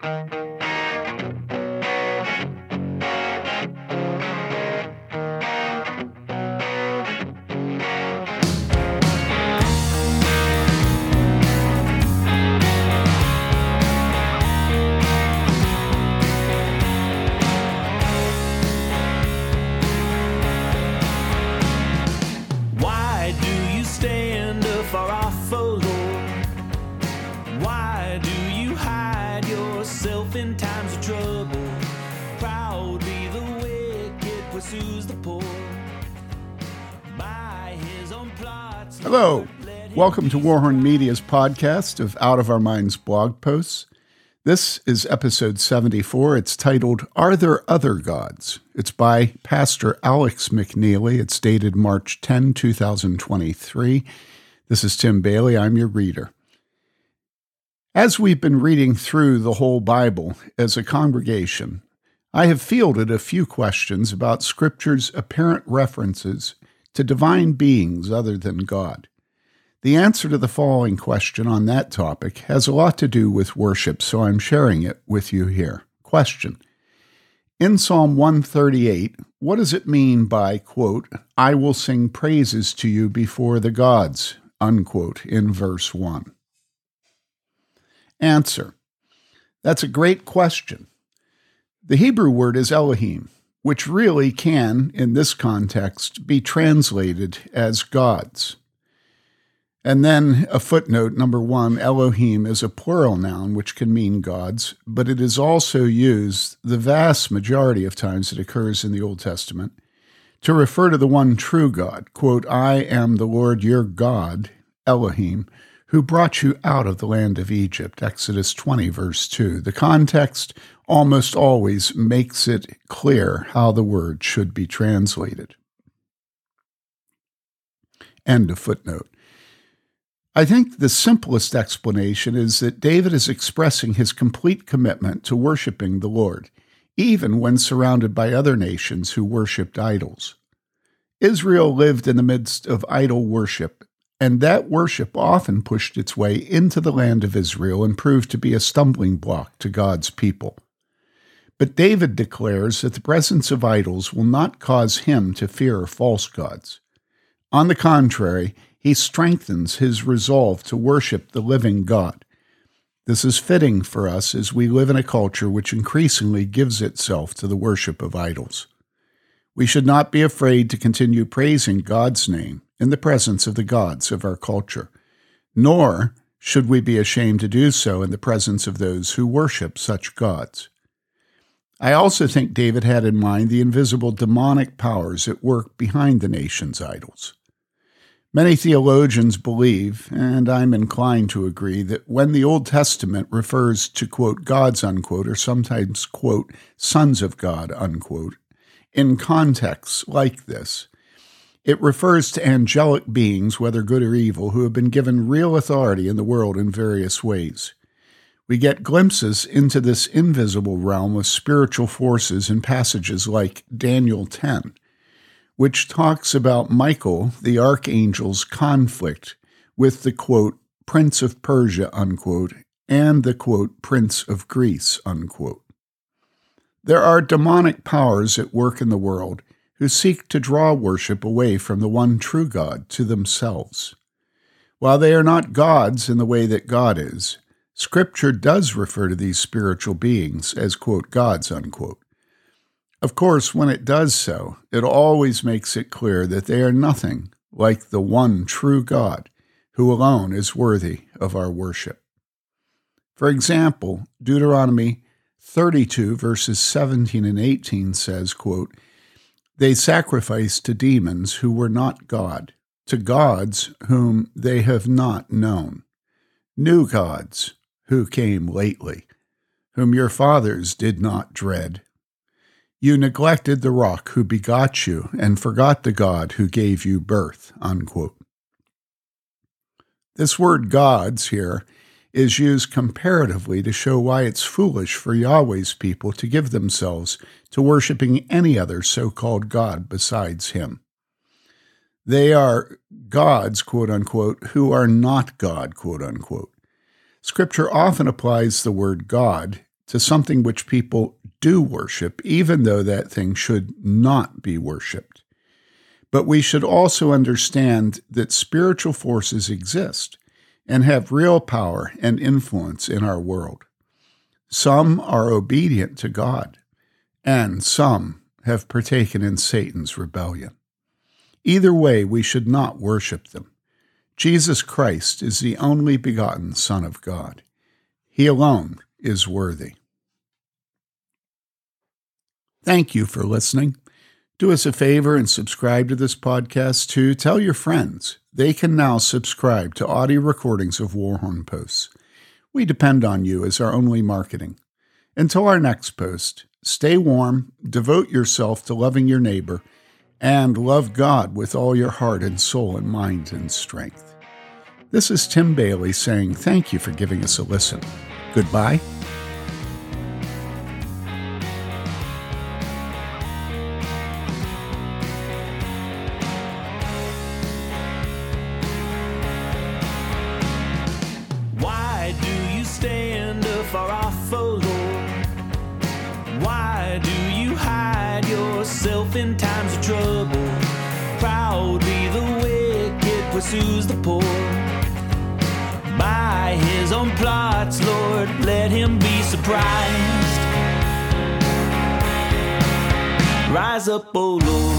Why Hello. Welcome to Warhorn Media's podcast of Out of Our Minds blog posts. This is episode 74. It's titled Are There Other Gods? It's by Pastor Alex McNeely. It's dated March 10, 2023. This is Tim Bayly. I'm your reader. As we've been reading through the whole Bible as a congregation, I have fielded a few questions about Scripture's apparent references to divine beings other than God. The answer to the following question on that topic has a lot to do with worship, so I'm sharing it with you here. Question In Psalm 138, what does it mean by, quote, I will sing praises to you before the gods, unquote, in verse 1? Answer That's a great question. The Hebrew word is Elohim, which really can, in this context, be translated as gods. And then a footnote number one Elohim is a plural noun which can mean gods, but it is also used the vast majority of times it occurs in the Old Testament to refer to the one true God. Quote, I am the Lord your God, Elohim, who brought you out of the land of Egypt. Exodus 20, verse 2. The context almost always makes it clear how the word should be translated. End of footnote. I think the simplest explanation is that David is expressing his complete commitment to worshiping the Lord, even when surrounded by other nations who worshipped idols. Israel lived in the midst of idol worship, and that worship often pushed its way into the land of Israel and proved to be a stumbling block to God's people. But David declares that the presence of idols will not cause him to fear false gods. On the contrary, he strengthens his resolve to worship the living God. This is fitting for us as we live in a culture which increasingly gives itself to the worship of idols. We should not be afraid to continue praising God's name in the presence of the gods of our culture, nor should we be ashamed to do so in the presence of those who worship such gods. I also think David had in mind the invisible demonic powers at work behind the nation's idols. Many theologians believe, and I'm inclined to agree, that when the Old Testament refers to, quote, gods, unquote, or sometimes, quote, sons of God, unquote, in contexts like this, it refers to angelic beings, whether good or evil, who have been given real authority in the world in various ways. We get glimpses into this invisible realm of spiritual forces in passages like Daniel 10 which talks about Michael, the archangel's conflict with the quote, Prince of Persia, unquote, and the quote, Prince of Greece, unquote. There are demonic powers at work in the world who seek to draw worship away from the one true God to themselves. While they are not gods in the way that God is, Scripture does refer to these spiritual beings as, quote, gods, unquote. Of course, when it does so, it always makes it clear that they are nothing like the one true God, who alone is worthy of our worship. For example, Deuteronomy 32, verses 17 and 18 says, quote, They sacrificed to demons who were not God, to gods whom they have not known, new gods who came lately, whom your fathers did not dread you neglected the rock who begot you and forgot the God who gave you birth. Unquote. This word gods here is used comparatively to show why it's foolish for Yahweh's people to give themselves to worshiping any other so called God besides Him. They are gods, quote unquote, who are not God, quote unquote. Scripture often applies the word God to something which people do worship, even though that thing should not be worshiped. But we should also understand that spiritual forces exist and have real power and influence in our world. Some are obedient to God, and some have partaken in Satan's rebellion. Either way, we should not worship them. Jesus Christ is the only begotten Son of God. He alone is worthy. Thank you for listening. Do us a favor and subscribe to this podcast too. Tell your friends. They can now subscribe to audio recordings of Warhorn posts. We depend on you as our only marketing. Until our next post, stay warm, devote yourself to loving your neighbor, and love God with all your heart and soul and mind and strength. This is Tim Bayly saying thank you for giving us a listen. Goodbye. Yourself in times of trouble? Proudly the wicked pursues the poor. By his own plots, Lord, let him be surprised. Rise up, O Lord.